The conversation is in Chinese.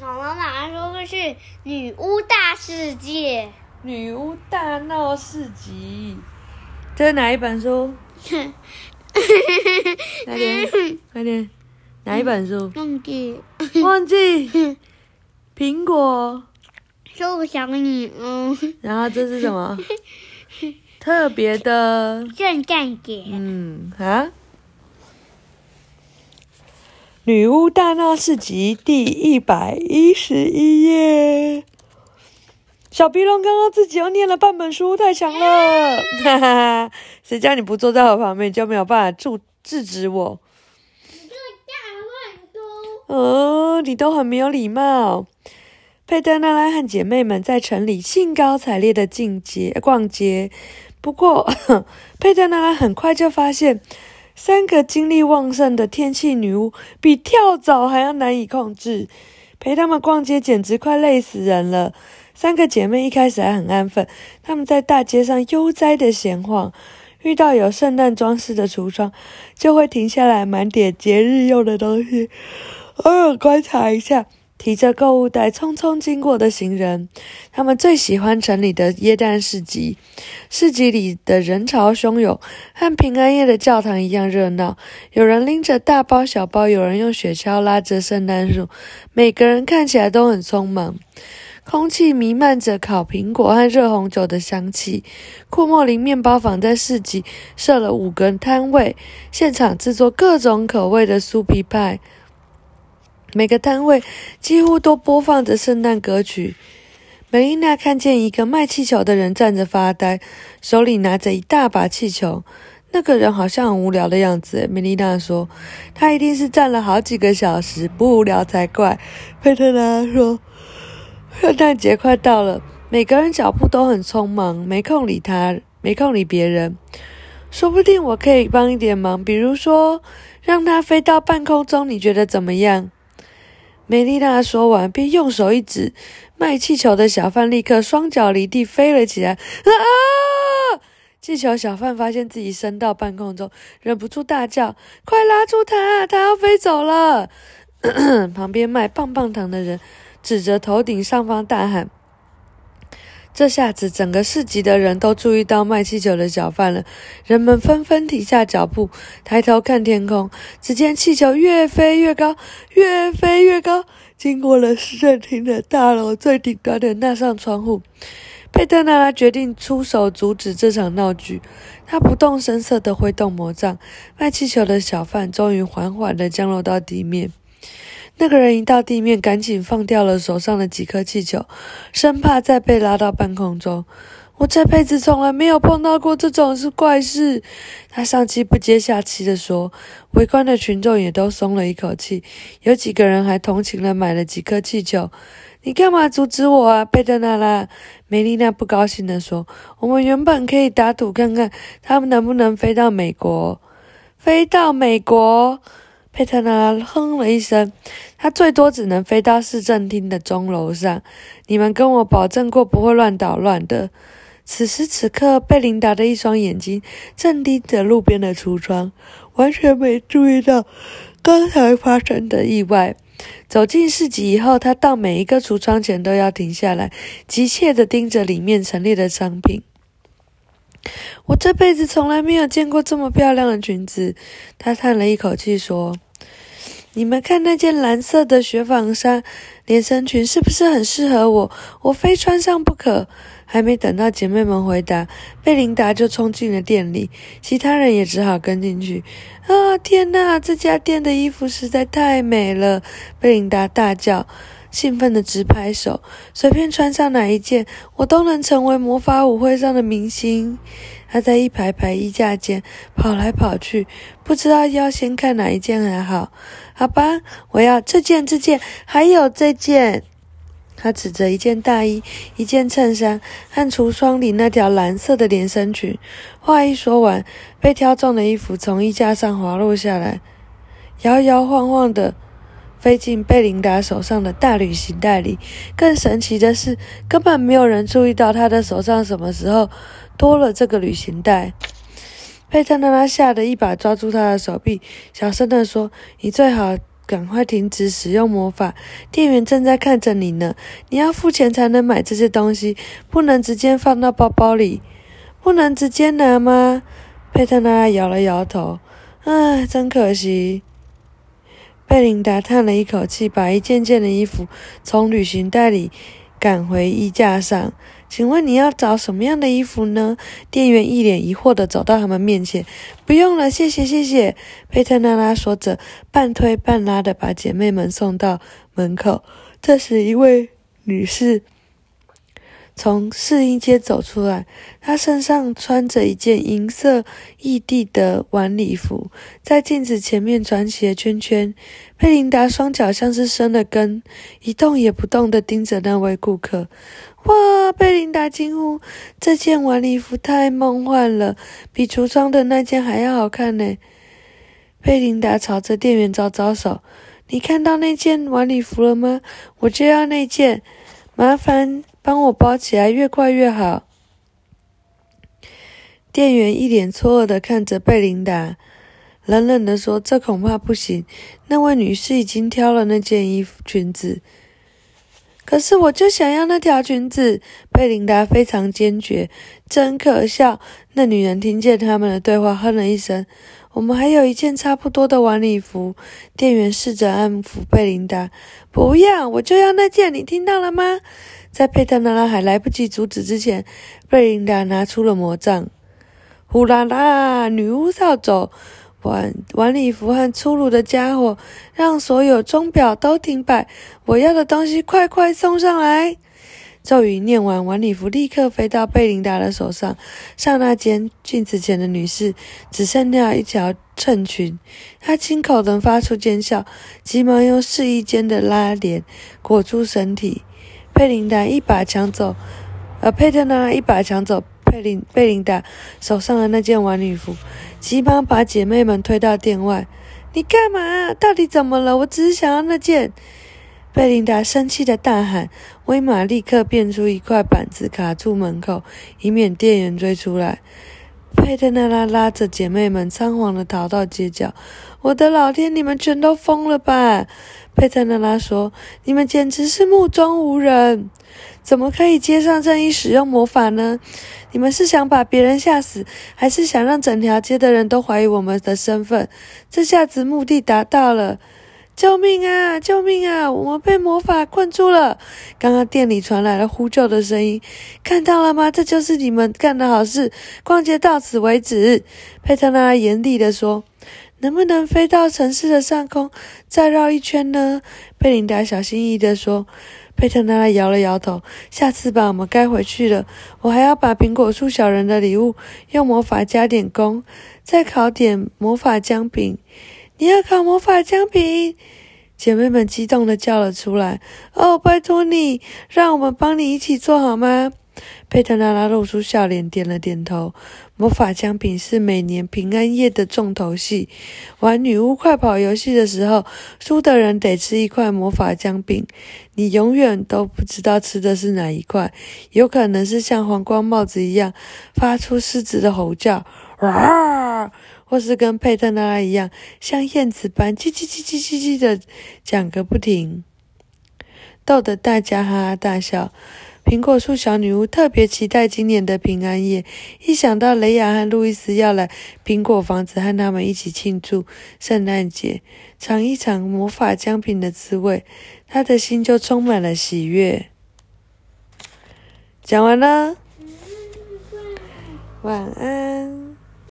妈妈马上说的是女巫大世界。女巫大闹市集，这是哪一本书？快点，快点，哪一本书？忘记忘记。苹果，说我想你，嗯，然后这是什么？特别的，圣诞节。嗯啊，女巫大闹市集第一百一十一页。小鼻龙刚刚自己又念了半本书，太强了！哈哈哈，谁叫你不坐在我旁边，就没有办法制制止我。你大乱哦，你都很没有礼貌。佩德娜拉和姐妹们在城里兴高采烈的进街逛街，不过 佩德娜拉很快就发现，三个精力旺盛的天气女巫比跳蚤还要难以控制，陪她们逛街简直快累死人了。三个姐妹一开始还很安分，她们在大街上悠哉的闲晃，遇到有圣诞装饰的橱窗，就会停下来买点节日用的东西，偶尔观察一下。提着购物袋匆匆经过的行人，他们最喜欢城里的耶诞市集。市集里的人潮汹涌，和平安夜的教堂一样热闹。有人拎着大包小包，有人用雪橇拉着圣诞树，每个人看起来都很匆忙。空气弥漫着烤苹果和热红酒的香气。库莫林面包坊在市集设了五个摊位，现场制作各种口味的酥皮派。每个摊位几乎都播放着圣诞歌曲。梅丽娜看见一个卖气球的人站着发呆，手里拿着一大把气球。那个人好像很无聊的样子。梅丽娜说：“他一定是站了好几个小时，不无聊才怪。”佩特拉说：“圣诞节快到了，每个人脚步都很匆忙，没空理他，没空理别人。说不定我可以帮一点忙，比如说让他飞到半空中，你觉得怎么样？”梅丽娜说完，便用手一指，卖气球的小贩立刻双脚离地飞了起来。啊！气球小贩发现自己升到半空中，忍不住大叫：“快拉住他，他要飞走了！” 旁边卖棒棒糖的人指着头顶上方大喊。这下子，整个市集的人都注意到卖气球的小贩了。人们纷纷停下脚步，抬头看天空。只见气球越飞越高，越飞越高，经过了市政厅的大楼最顶端的那扇窗户。佩特娜拉决定出手阻止这场闹剧。他不动声色地挥动魔杖，卖气球的小贩终于缓缓地降落到地面。那个人一到地面，赶紧放掉了手上的几颗气球，生怕再被拉到半空中。我这辈子从来没有碰到过这种是怪事。他上气不接下气地说。围观的群众也都松了一口气，有几个人还同情地买了几颗气球。你干嘛阻止我啊，贝特娜拉？梅丽娜不高兴地说。我们原本可以打赌看看，他们能不能飞到美国。飞到美国。佩特拉哼了一声，他最多只能飞到市政厅的钟楼上。你们跟我保证过不会乱捣乱的。此时此刻，贝琳达的一双眼睛正盯着路边的橱窗，完全没注意到刚才发生的意外。走进市集以后，他到每一个橱窗前都要停下来，急切地盯着里面陈列的商品。我这辈子从来没有见过这么漂亮的裙子，他叹了一口气说。你们看那件蓝色的雪纺衫连身裙是不是很适合我？我非穿上不可。还没等到姐妹们回答，贝琳达就冲进了店里，其他人也只好跟进去。啊，天哪！这家店的衣服实在太美了！贝琳达大叫，兴奋地直拍手。随便穿上哪一件，我都能成为魔法舞会上的明星。他在一排排衣架间跑来跑去，不知道要先看哪一件还好。好吧，我要这件、这件，还有这件。他指着一件大衣、一件衬衫和橱窗里那条蓝色的连身裙。话一说完，被挑中的衣服从衣架上滑落下来，摇摇晃晃的飞进贝琳达手上的大旅行袋里。更神奇的是，根本没有人注意到他的手上什么时候多了这个旅行袋。佩特娜拉吓得一把抓住他的手臂，小声地说：“你最好赶快停止使用魔法，店员正在看着你呢。你要付钱才能买这些东西，不能直接放到包包里。不能直接拿吗？佩特娜拉摇了摇头。唉，真可惜。贝琳达叹了一口气，把一件件的衣服从旅行袋里赶回衣架上。请问你要找什么样的衣服呢？店员一脸疑惑地走到他们面前。不用了，谢谢，谢谢。佩特娜拉说着，半推半拉地把姐妹们送到门口。这时，一位女士。从试衣间走出来，她身上穿着一件银色异地的晚礼服，在镜子前面转起了圈圈。佩琳达双脚像是生了根，一动也不动地盯着那位顾客。哇！贝琳达惊呼：“这件晚礼服太梦幻了，比橱窗的那件还要好看呢！”贝琳达朝着店员招招手：“你看到那件晚礼服了吗？我就要那件，麻烦。”帮我包起来，越快越好。店员一脸错愕的看着贝琳达，冷冷地说：“这恐怕不行。那位女士已经挑了那件衣服裙子，可是我就想要那条裙子。”贝琳达非常坚决，真可笑。那女人听见他们的对话，哼了一声。我们还有一件差不多的晚礼服。店员试着安抚贝琳达：“不要，我就要那件，你听到了吗？”在佩特娜拉还来不及阻止之前，贝琳达拿出了魔杖。呼啦啦！女巫扫帚、晚晚礼服和粗鲁的家伙，让所有钟表都停摆。我要的东西，快快送上来！咒语念完，晚礼服立刻飞到贝琳达的手上。刹那间，镜子前的女士只剩下一条衬裙。她亲口的发出尖笑，急忙用试衣间的拉帘裹住身体。佩琳达一把抢走，呃，佩特娜一把抢走佩琳贝琳达手上的那件晚礼服，急忙把姐妹们推到店外。你干嘛？到底怎么了？我只是想要那件。贝琳达生气的大喊。威玛立刻变出一块板子卡住门口，以免店员追出来。佩特娜拉拉着姐妹们仓皇的逃到街角。我的老天，你们全都疯了吧？佩特娜拉说：“你们简直是目中无人，怎么可以街上任意使用魔法呢？你们是想把别人吓死，还是想让整条街的人都怀疑我们的身份？这下子目的达到了！救命啊！救命啊！我们被魔法困住了！刚刚店里传来了呼救的声音，看到了吗？这就是你们干的好事！逛街到此为止。”佩特拉严厉地说。能不能飞到城市的上空，再绕一圈呢？贝琳达小心翼翼地说。佩特拉摇了摇头。下次吧，我们该回去了。我还要把苹果树小人的礼物用魔法加点工，再烤点魔法姜饼。你要烤魔法姜饼？姐妹们激动地叫了出来。哦，拜托你，让我们帮你一起做好吗？佩特娜拉露出笑脸，点了点头。魔法姜饼是每年平安夜的重头戏。玩女巫快跑游戏的时候，输的人得吃一块魔法姜饼。你永远都不知道吃的是哪一块，有可能是像皇冠帽子一样发出狮子的吼叫，哇！或是跟佩特娜拉一样，像燕子般叽叽叽叽叽叽的讲个不停，逗得大家哈哈大笑。苹果树小女巫特别期待今年的平安夜，一想到雷亚和路易斯要来苹果房子和他们一起庆祝圣诞节，尝一尝魔法姜饼的滋味，她的心就充满了喜悦。讲完了，晚安。